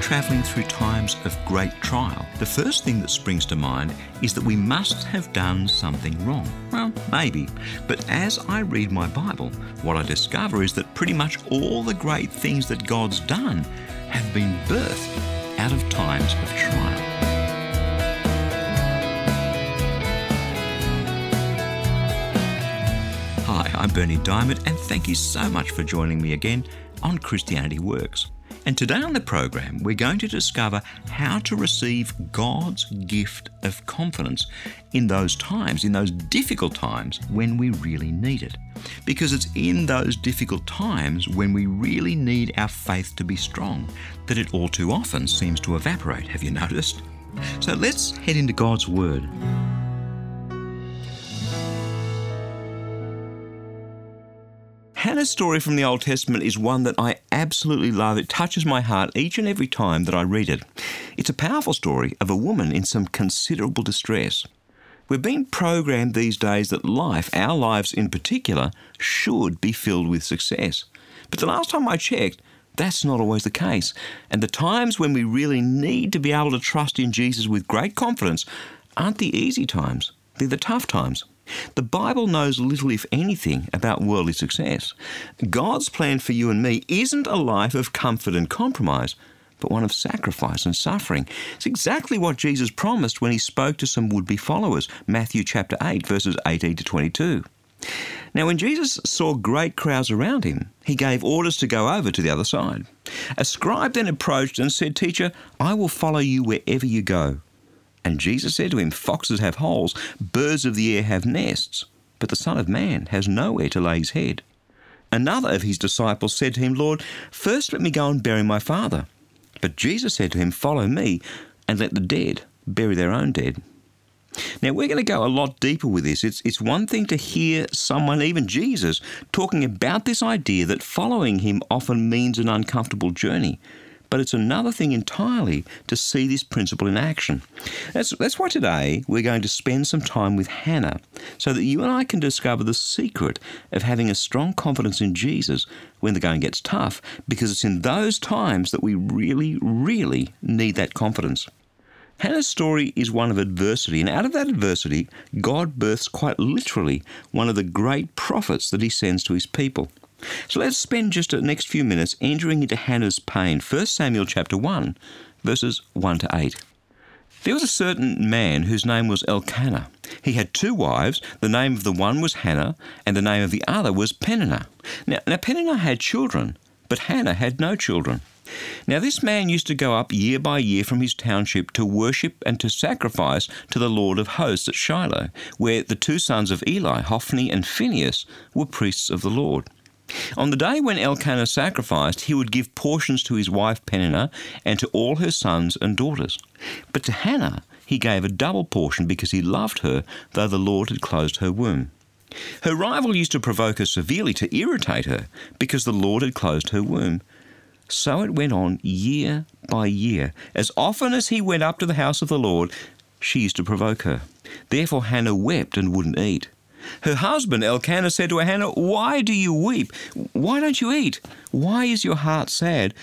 travelling through times of great trial, the first thing that springs to mind is that we must have done something wrong. Well, maybe. But as I read my Bible, what I discover is that pretty much all the great things that God's done have been birthed out of times of trial. Hi, I'm Bernie Dymond, and thank you so much for joining me again on Christianity Works. And today on the program, we're going to discover how to receive God's gift of confidence in those times, in those difficult times when we really need it. Because it's in those difficult times when we really need our faith to be strong that it all too often seems to evaporate. Have you noticed? So let's head into God's Word. Hannah's story from the Old Testament is one that I absolutely love. It touches my heart each and every time that I read it. It's a powerful story of a woman in some considerable distress. We're being programmed these days that life, our lives in particular, should be filled with success. But the last time I checked, that's not always the case. And the times when we really need to be able to trust in Jesus with great confidence aren't the easy times, they're the tough times. The Bible knows little, if anything, about worldly success. God's plan for you and me isn't a life of comfort and compromise, but one of sacrifice and suffering. It's exactly what Jesus promised when he spoke to some would be followers. Matthew chapter 8, verses 18 to 22. Now, when Jesus saw great crowds around him, he gave orders to go over to the other side. A scribe then approached and said, Teacher, I will follow you wherever you go. And Jesus said to him, Foxes have holes, birds of the air have nests, but the Son of Man has nowhere to lay his head. Another of his disciples said to him, Lord, first let me go and bury my father. But Jesus said to him, Follow me, and let the dead bury their own dead. Now, we're going to go a lot deeper with this. It's, it's one thing to hear someone, even Jesus, talking about this idea that following him often means an uncomfortable journey. But it's another thing entirely to see this principle in action. That's, that's why today we're going to spend some time with Hannah so that you and I can discover the secret of having a strong confidence in Jesus when the going gets tough, because it's in those times that we really, really need that confidence. Hannah's story is one of adversity, and out of that adversity, God births quite literally one of the great prophets that he sends to his people. So let's spend just the next few minutes entering into Hannah's pain. 1 Samuel chapter 1, verses 1 to 8. There was a certain man whose name was Elkanah. He had two wives. The name of the one was Hannah, and the name of the other was Peninnah. Now, now Peninnah had children, but Hannah had no children. Now, this man used to go up year by year from his township to worship and to sacrifice to the Lord of hosts at Shiloh, where the two sons of Eli, Hophni and Phinehas, were priests of the Lord. On the day when Elkanah sacrificed, he would give portions to his wife Peninnah and to all her sons and daughters. But to Hannah he gave a double portion because he loved her, though the Lord had closed her womb. Her rival used to provoke her severely to irritate her because the Lord had closed her womb. So it went on year by year. As often as he went up to the house of the Lord, she used to provoke her. Therefore Hannah wept and wouldn't eat. Her husband Elkanah said to Hannah, Why do you weep? Why don't you eat? Why is your heart sad?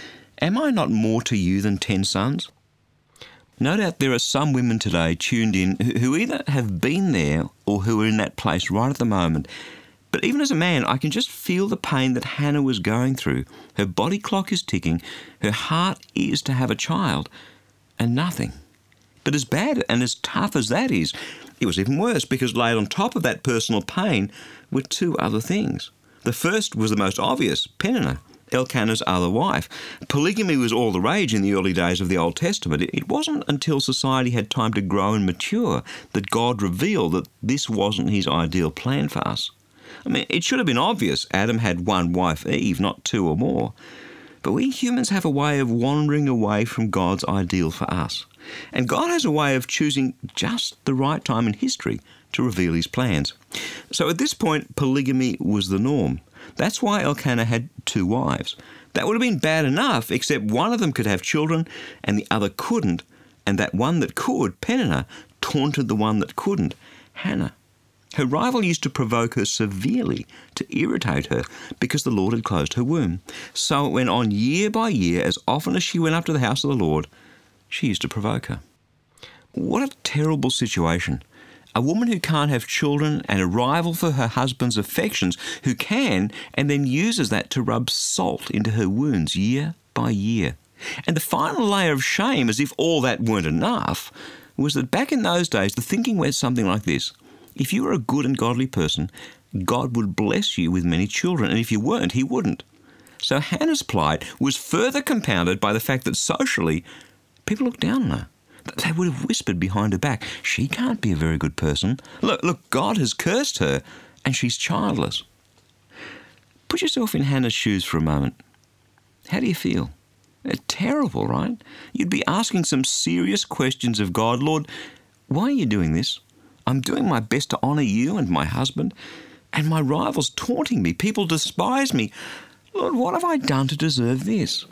Am I not more to you than ten sons? No doubt there are some women today tuned in who either have been there or who are in that place right at the moment. But even as a man, I can just feel the pain that Hannah was going through. Her body clock is ticking, her heart is to have a child, and nothing. But as bad and as tough as that is, it was even worse because laid on top of that personal pain were two other things. The first was the most obvious Peninnah, Elkanah's other wife. Polygamy was all the rage in the early days of the Old Testament. It wasn't until society had time to grow and mature that God revealed that this wasn't his ideal plan for us. I mean, it should have been obvious Adam had one wife, Eve, not two or more. But we humans have a way of wandering away from God's ideal for us. And God has a way of choosing just the right time in history to reveal his plans. So at this point, polygamy was the norm. That's why Elkanah had two wives. That would have been bad enough, except one of them could have children and the other couldn't, and that one that could, Peninnah, taunted the one that couldn't, Hannah. Her rival used to provoke her severely to irritate her because the Lord had closed her womb. So it went on year by year. As often as she went up to the house of the Lord, she used to provoke her. What a terrible situation. A woman who can't have children and a rival for her husband's affections who can and then uses that to rub salt into her wounds year by year. And the final layer of shame, as if all that weren't enough, was that back in those days the thinking went something like this if you were a good and godly person, God would bless you with many children, and if you weren't, He wouldn't. So Hannah's plight was further compounded by the fact that socially, people looked down on her. They would have whispered behind her back, She can't be a very good person. Look, look, God has cursed her, and she's childless. Put yourself in Hannah's shoes for a moment. How do you feel? It's terrible, right? You'd be asking some serious questions of God. Lord, why are you doing this? I'm doing my best to honour you and my husband, and my rivals taunting me. People despise me. Lord, what have I done to deserve this?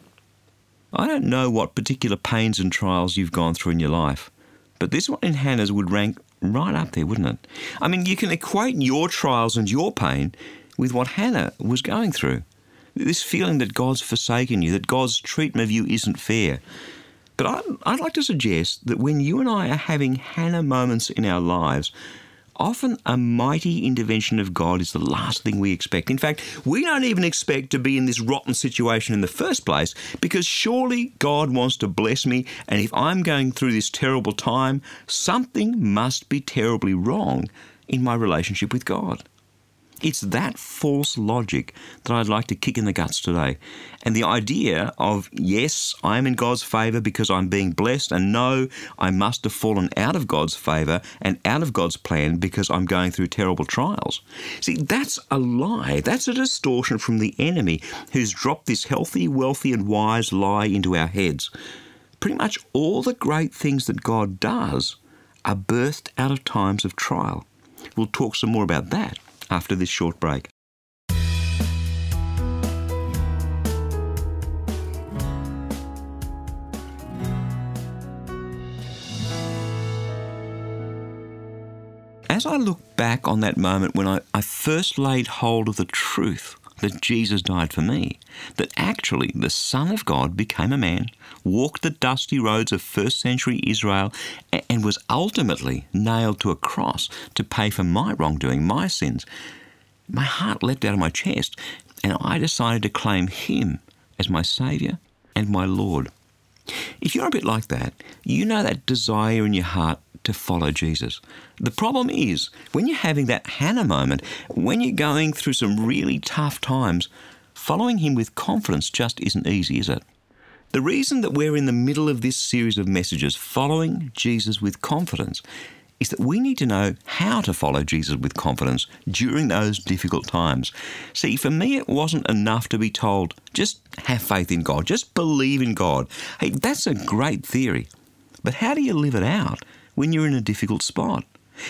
I don't know what particular pains and trials you've gone through in your life, but this one in Hannah's would rank right up there, wouldn't it? I mean, you can equate your trials and your pain with what Hannah was going through. This feeling that God's forsaken you, that God's treatment of you isn't fair. But I'd, I'd like to suggest that when you and I are having Hannah moments in our lives, often a mighty intervention of God is the last thing we expect. In fact, we don't even expect to be in this rotten situation in the first place because surely God wants to bless me, and if I'm going through this terrible time, something must be terribly wrong in my relationship with God. It's that false logic that I'd like to kick in the guts today. And the idea of, yes, I'm in God's favour because I'm being blessed, and no, I must have fallen out of God's favour and out of God's plan because I'm going through terrible trials. See, that's a lie. That's a distortion from the enemy who's dropped this healthy, wealthy, and wise lie into our heads. Pretty much all the great things that God does are birthed out of times of trial. We'll talk some more about that after this short break. As I look back on that moment when I, I first laid hold of the truth that Jesus died for me, that actually the Son of God became a man, walked the dusty roads of first century Israel, and was ultimately nailed to a cross to pay for my wrongdoing, my sins. My heart leapt out of my chest, and I decided to claim him as my Saviour and my Lord. If you're a bit like that, you know that desire in your heart to follow Jesus. The problem is, when you're having that Hannah moment, when you're going through some really tough times, following Him with confidence just isn't easy, is it? The reason that we're in the middle of this series of messages, following Jesus with confidence, is that we need to know how to follow Jesus with confidence during those difficult times. See, for me, it wasn't enough to be told, just have faith in God, just believe in God. Hey, that's a great theory. But how do you live it out when you're in a difficult spot?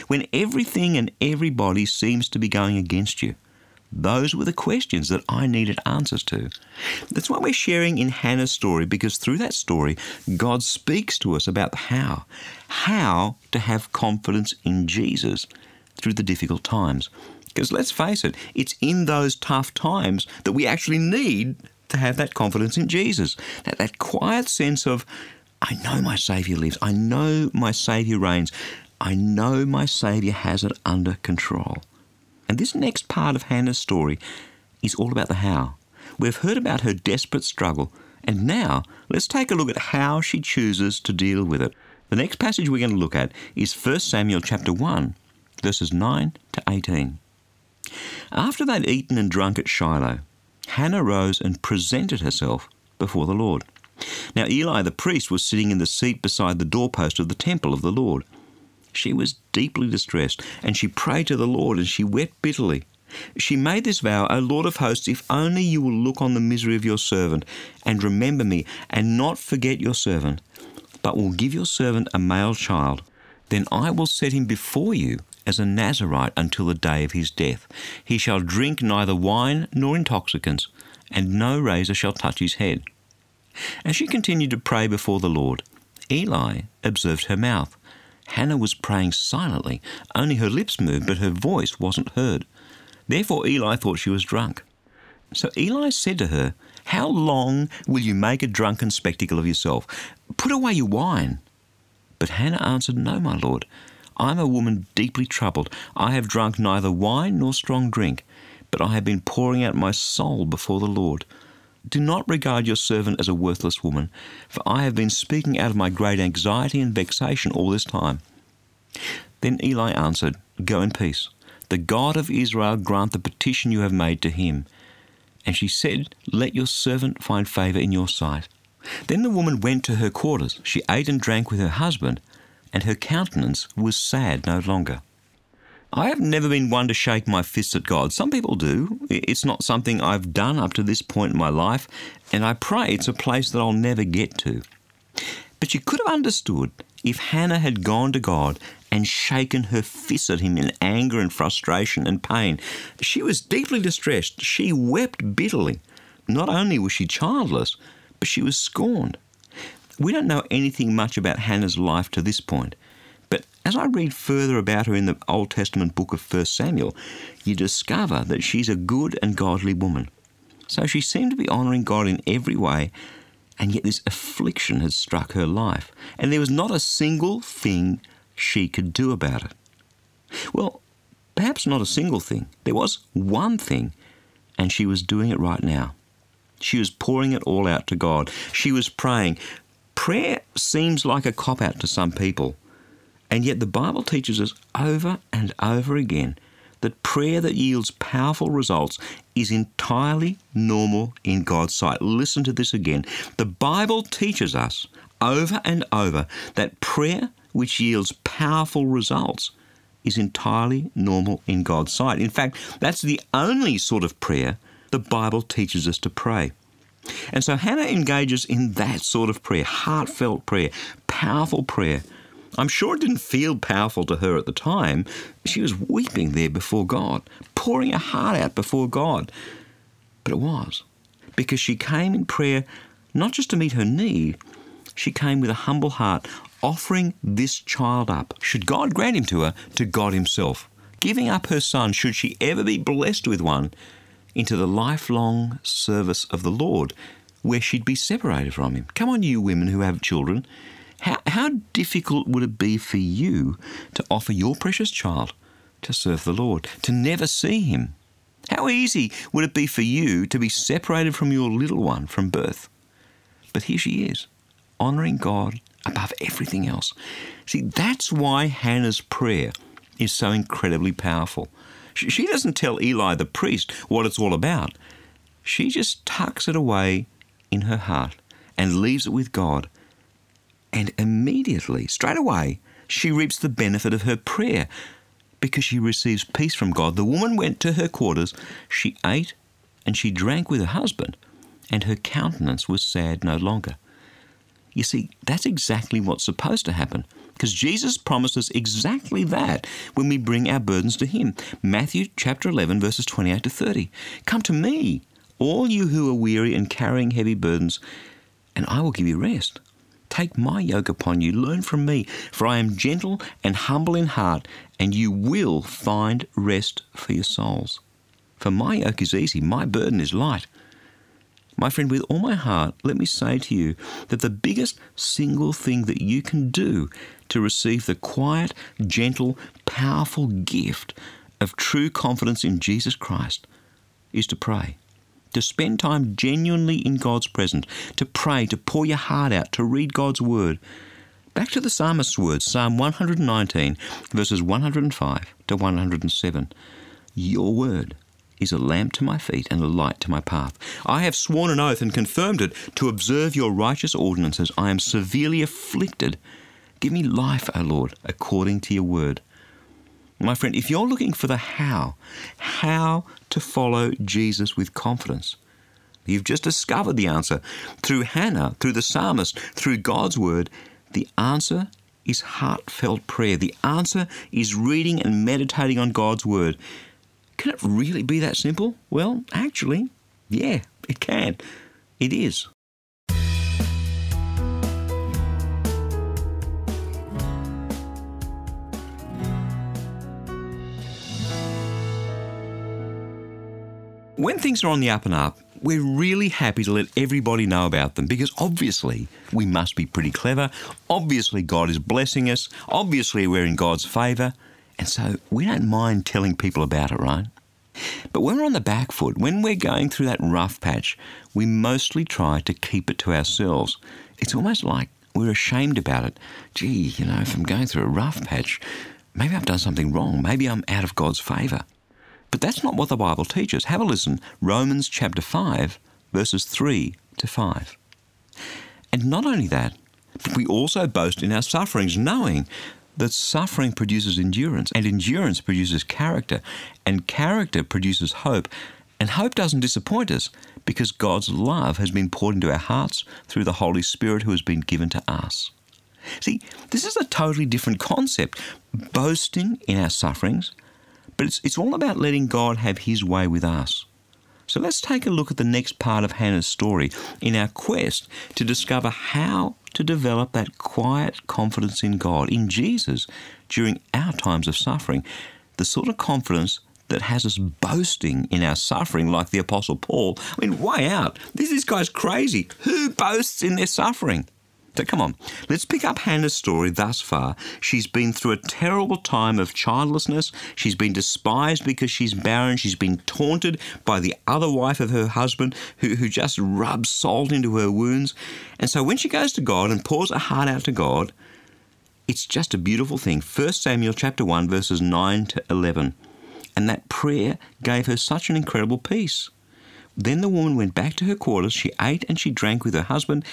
When everything and everybody seems to be going against you? Those were the questions that I needed answers to. That's why we're sharing in Hannah's story, because through that story, God speaks to us about how. How to have confidence in Jesus through the difficult times. Because let's face it, it's in those tough times that we actually need to have that confidence in Jesus. That, that quiet sense of, I know my Saviour lives, I know my Saviour reigns, I know my Saviour has it under control. And this next part of Hannah's story is all about the how. We've heard about her desperate struggle, and now let's take a look at how she chooses to deal with it. The next passage we're going to look at is 1 Samuel chapter 1, verses 9 to 18. After they'd eaten and drunk at Shiloh, Hannah rose and presented herself before the Lord. Now Eli the priest was sitting in the seat beside the doorpost of the temple of the Lord. She was deeply distressed, and she prayed to the Lord, and she wept bitterly. She made this vow, O Lord of hosts, if only you will look on the misery of your servant, and remember me, and not forget your servant, but will give your servant a male child, then I will set him before you as a Nazarite until the day of his death. He shall drink neither wine nor intoxicants, and no razor shall touch his head. As she continued to pray before the Lord, Eli observed her mouth Hannah was praying silently. Only her lips moved, but her voice wasn't heard. Therefore, Eli thought she was drunk. So Eli said to her, How long will you make a drunken spectacle of yourself? Put away your wine. But Hannah answered, No, my lord. I am a woman deeply troubled. I have drunk neither wine nor strong drink, but I have been pouring out my soul before the Lord. Do not regard your servant as a worthless woman, for I have been speaking out of my great anxiety and vexation all this time. Then Eli answered, Go in peace. The God of Israel grant the petition you have made to him. And she said, Let your servant find favour in your sight. Then the woman went to her quarters. She ate and drank with her husband, and her countenance was sad no longer. I have never been one to shake my fist at God. Some people do. It's not something I've done up to this point in my life, and I pray it's a place that I'll never get to. But you could have understood if Hannah had gone to God and shaken her fist at him in anger and frustration and pain. She was deeply distressed. She wept bitterly. Not only was she childless, but she was scorned. We don't know anything much about Hannah's life to this point. As I read further about her in the Old Testament book of 1 Samuel, you discover that she's a good and godly woman. So she seemed to be honouring God in every way, and yet this affliction had struck her life, and there was not a single thing she could do about it. Well, perhaps not a single thing. There was one thing, and she was doing it right now. She was pouring it all out to God. She was praying. Prayer seems like a cop out to some people. And yet the Bible teaches us over and over again that prayer that yields powerful results is entirely normal in God's sight. Listen to this again. The Bible teaches us over and over that prayer which yields powerful results is entirely normal in God's sight. In fact, that's the only sort of prayer the Bible teaches us to pray. And so Hannah engages in that sort of prayer, heartfelt prayer, powerful prayer I'm sure it didn't feel powerful to her at the time. She was weeping there before God, pouring her heart out before God. But it was because she came in prayer not just to meet her need, she came with a humble heart, offering this child up, should God grant him to her, to God Himself, giving up her son, should she ever be blessed with one, into the lifelong service of the Lord, where she'd be separated from Him. Come on, you women who have children. How, how difficult would it be for you to offer your precious child to serve the Lord, to never see him? How easy would it be for you to be separated from your little one from birth? But here she is, honouring God above everything else. See, that's why Hannah's prayer is so incredibly powerful. She doesn't tell Eli the priest what it's all about. She just tucks it away in her heart and leaves it with God and immediately, straight away, she reaps the benefit of her prayer because she receives peace from God. The woman went to her quarters, she ate and she drank with her husband, and her countenance was sad no longer. You see, that's exactly what's supposed to happen because Jesus promises exactly that when we bring our burdens to Him. Matthew chapter 11, verses 28 to 30. Come to me, all you who are weary and carrying heavy burdens, and I will give you rest. Take my yoke upon you, learn from me, for I am gentle and humble in heart, and you will find rest for your souls. For my yoke is easy, my burden is light. My friend, with all my heart, let me say to you that the biggest single thing that you can do to receive the quiet, gentle, powerful gift of true confidence in Jesus Christ is to pray to spend time genuinely in God's presence, to pray, to pour your heart out, to read God's word. Back to the psalmist's words, Psalm 119, verses 105 to 107. Your word is a lamp to my feet and a light to my path. I have sworn an oath and confirmed it to observe your righteous ordinances. I am severely afflicted. Give me life, O Lord, according to your word. My friend, if you're looking for the how, how to follow Jesus with confidence, you've just discovered the answer. Through Hannah, through the psalmist, through God's word, the answer is heartfelt prayer. The answer is reading and meditating on God's word. Can it really be that simple? Well, actually, yeah, it can. It is. When things are on the up and up, we're really happy to let everybody know about them because obviously we must be pretty clever. Obviously, God is blessing us. Obviously, we're in God's favour. And so we don't mind telling people about it, right? But when we're on the back foot, when we're going through that rough patch, we mostly try to keep it to ourselves. It's almost like we're ashamed about it. Gee, you know, if I'm going through a rough patch, maybe I've done something wrong. Maybe I'm out of God's favour. But that's not what the Bible teaches. Have a listen. Romans chapter 5, verses 3 to 5. And not only that, but we also boast in our sufferings, knowing that suffering produces endurance, and endurance produces character, and character produces hope. And hope doesn't disappoint us because God's love has been poured into our hearts through the Holy Spirit who has been given to us. See, this is a totally different concept. Boasting in our sufferings but it's, it's all about letting God have His way with us. So let's take a look at the next part of Hannah's story in our quest to discover how to develop that quiet confidence in God, in Jesus, during our times of suffering. The sort of confidence that has us boasting in our suffering, like the Apostle Paul. I mean, way out. This, this guy's crazy. Who boasts in their suffering? Come on, let's pick up Hannah's story thus far. She's been through a terrible time of childlessness. She's been despised because she's barren. She's been taunted by the other wife of her husband who, who just rubs salt into her wounds. And so when she goes to God and pours her heart out to God, it's just a beautiful thing. 1 Samuel chapter 1 verses 9 to 11. And that prayer gave her such an incredible peace. Then the woman went back to her quarters. She ate and she drank with her husband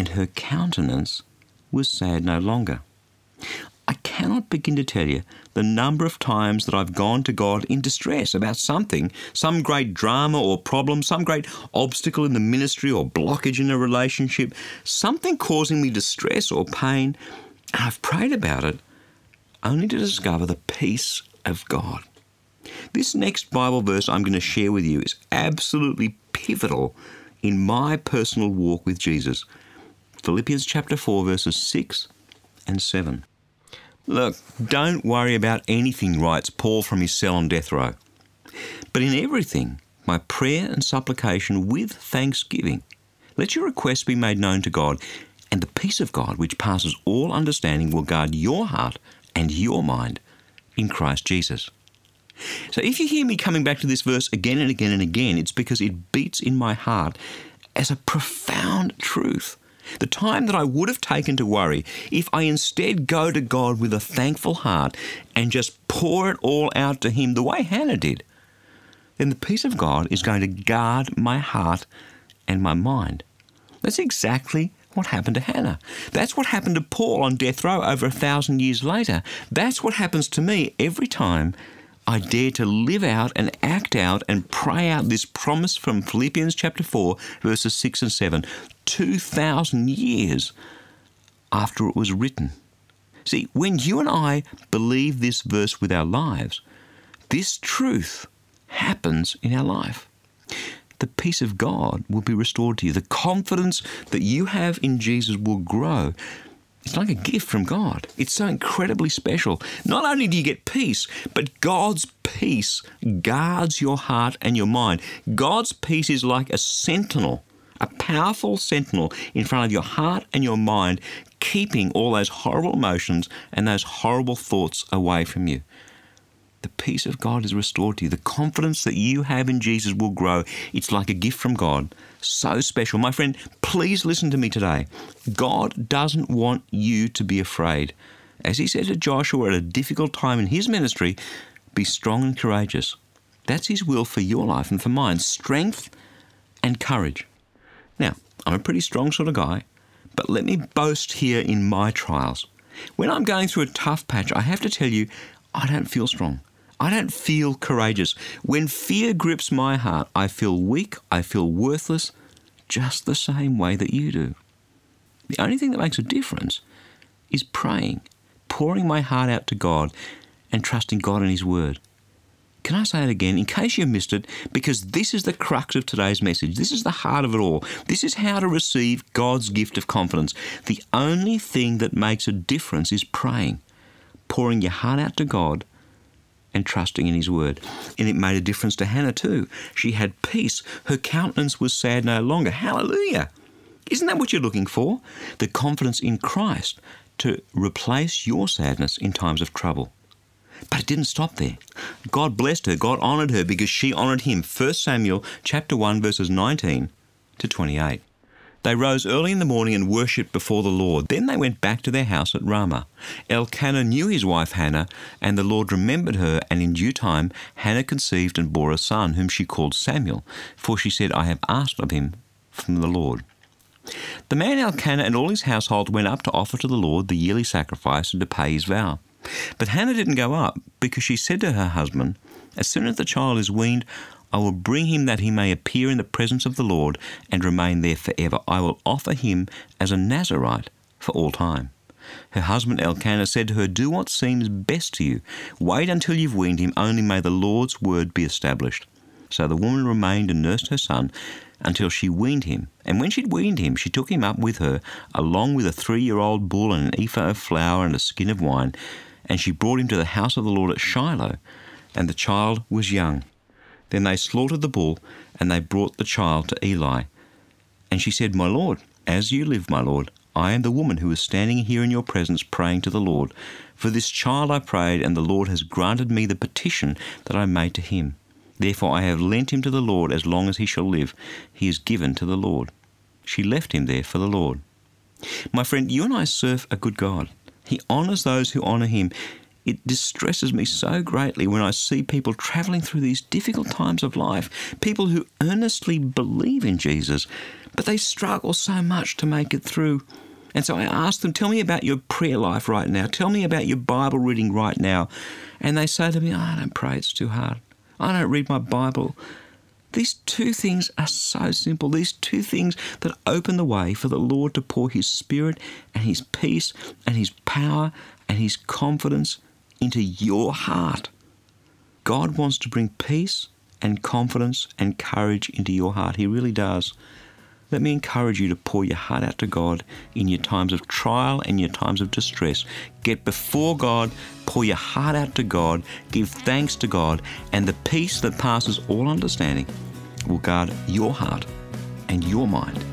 and her countenance was sad no longer. I cannot begin to tell you the number of times that I've gone to God in distress about something, some great drama or problem, some great obstacle in the ministry or blockage in a relationship, something causing me distress or pain. And I've prayed about it only to discover the peace of God. This next Bible verse I'm going to share with you is absolutely pivotal in my personal walk with Jesus. Philippians chapter 4, verses 6 and 7. Look, don't worry about anything, writes Paul from his cell on death row. But in everything, my prayer and supplication with thanksgiving, let your requests be made known to God, and the peace of God, which passes all understanding, will guard your heart and your mind in Christ Jesus. So if you hear me coming back to this verse again and again and again, it's because it beats in my heart as a profound truth. The time that I would have taken to worry, if I instead go to God with a thankful heart and just pour it all out to Him the way Hannah did, then the peace of God is going to guard my heart and my mind. That's exactly what happened to Hannah. That's what happened to Paul on death row over a thousand years later. That's what happens to me every time I dare to live out and act out and pray out this promise from Philippians chapter 4, verses 6 and 7, 2,000 years after it was written. See, when you and I believe this verse with our lives, this truth happens in our life. The peace of God will be restored to you. The confidence that you have in Jesus will grow it's like a gift from God. It's so incredibly special. Not only do you get peace, but God's peace guards your heart and your mind. God's peace is like a sentinel, a powerful sentinel in front of your heart and your mind, keeping all those horrible emotions and those horrible thoughts away from you the peace of God is restored to you. The confidence that you have in Jesus will grow. It's like a gift from God. So special. My friend, please listen to me today. God doesn't want you to be afraid. As he said to Joshua at a difficult time in his ministry, be strong and courageous. That's his will for your life and for mine strength and courage. Now, I'm a pretty strong sort of guy, but let me boast here in my trials. When I'm going through a tough patch, I have to tell you, I don't feel strong. I don't feel courageous. When fear grips my heart, I feel weak, I feel worthless, just the same way that you do. The only thing that makes a difference is praying, pouring my heart out to God, and trusting God and His Word. Can I say it again in case you missed it? Because this is the crux of today's message. This is the heart of it all. This is how to receive God's gift of confidence. The only thing that makes a difference is praying, pouring your heart out to God, and trusting in his word. And it made a difference to Hannah too. She had peace. Her countenance was sad no longer. Hallelujah. Isn't that what you're looking for? The confidence in Christ to replace your sadness in times of trouble. But it didn't stop there. God blessed her. God honored her because she honored him. 1 Samuel chapter 1 verses 19 to 28. They rose early in the morning and worshipped before the Lord. Then they went back to their house at Ramah. Elkanah knew his wife Hannah, and the Lord remembered her, and in due time Hannah conceived and bore a son, whom she called Samuel, for she said, I have asked of him from the Lord. The man Elkanah and all his household went up to offer to the Lord the yearly sacrifice and to pay his vow. But Hannah didn't go up, because she said to her husband, As soon as the child is weaned, I will bring him that he may appear in the presence of the Lord and remain there forever. I will offer him as a Nazarite for all time. Her husband Elkanah said to her, Do what seems best to you. Wait until you've weaned him, only may the Lord's word be established. So the woman remained and nursed her son until she weaned him. And when she'd weaned him, she took him up with her, along with a three year old bull and an ephah of flour and a skin of wine. And she brought him to the house of the Lord at Shiloh. And the child was young. Then they slaughtered the bull, and they brought the child to Eli. And she said, My Lord, as you live, my Lord, I am the woman who is standing here in your presence praying to the Lord. For this child I prayed, and the Lord has granted me the petition that I made to him. Therefore I have lent him to the Lord as long as he shall live. He is given to the Lord. She left him there for the Lord. My friend, you and I serve a good God. He honours those who honour him. It distresses me so greatly when I see people travelling through these difficult times of life, people who earnestly believe in Jesus, but they struggle so much to make it through. And so I ask them, Tell me about your prayer life right now. Tell me about your Bible reading right now. And they say to me, oh, I don't pray, it's too hard. I don't read my Bible. These two things are so simple. These two things that open the way for the Lord to pour His Spirit and His peace and His power and His confidence into your heart. God wants to bring peace and confidence and courage into your heart. He really does. Let me encourage you to pour your heart out to God in your times of trial and your times of distress. Get before God, pour your heart out to God, give thanks to God, and the peace that passes all understanding will guard your heart and your mind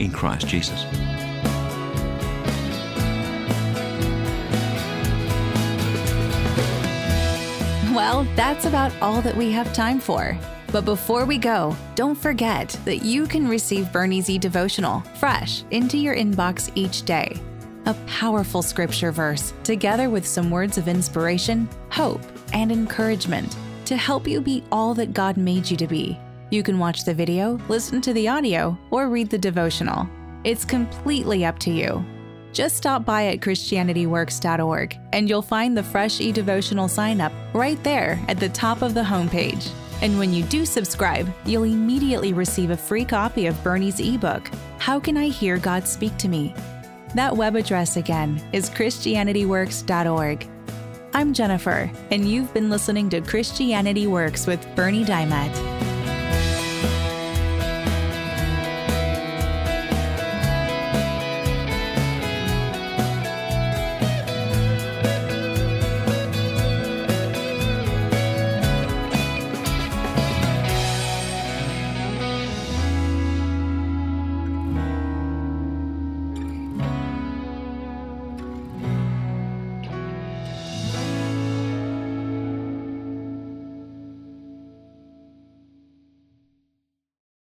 in Christ Jesus. Well, that's about all that we have time for. But before we go, don't forget that you can receive Bernie's e devotional fresh into your inbox each day. A powerful scripture verse, together with some words of inspiration, hope, and encouragement to help you be all that God made you to be. You can watch the video, listen to the audio, or read the devotional. It's completely up to you. Just stop by at ChristianityWorks.org and you'll find the fresh e devotional sign up right there at the top of the homepage. And when you do subscribe, you'll immediately receive a free copy of Bernie's ebook, How Can I Hear God Speak to Me? That web address again is ChristianityWorks.org. I'm Jennifer, and you've been listening to Christianity Works with Bernie Dymond.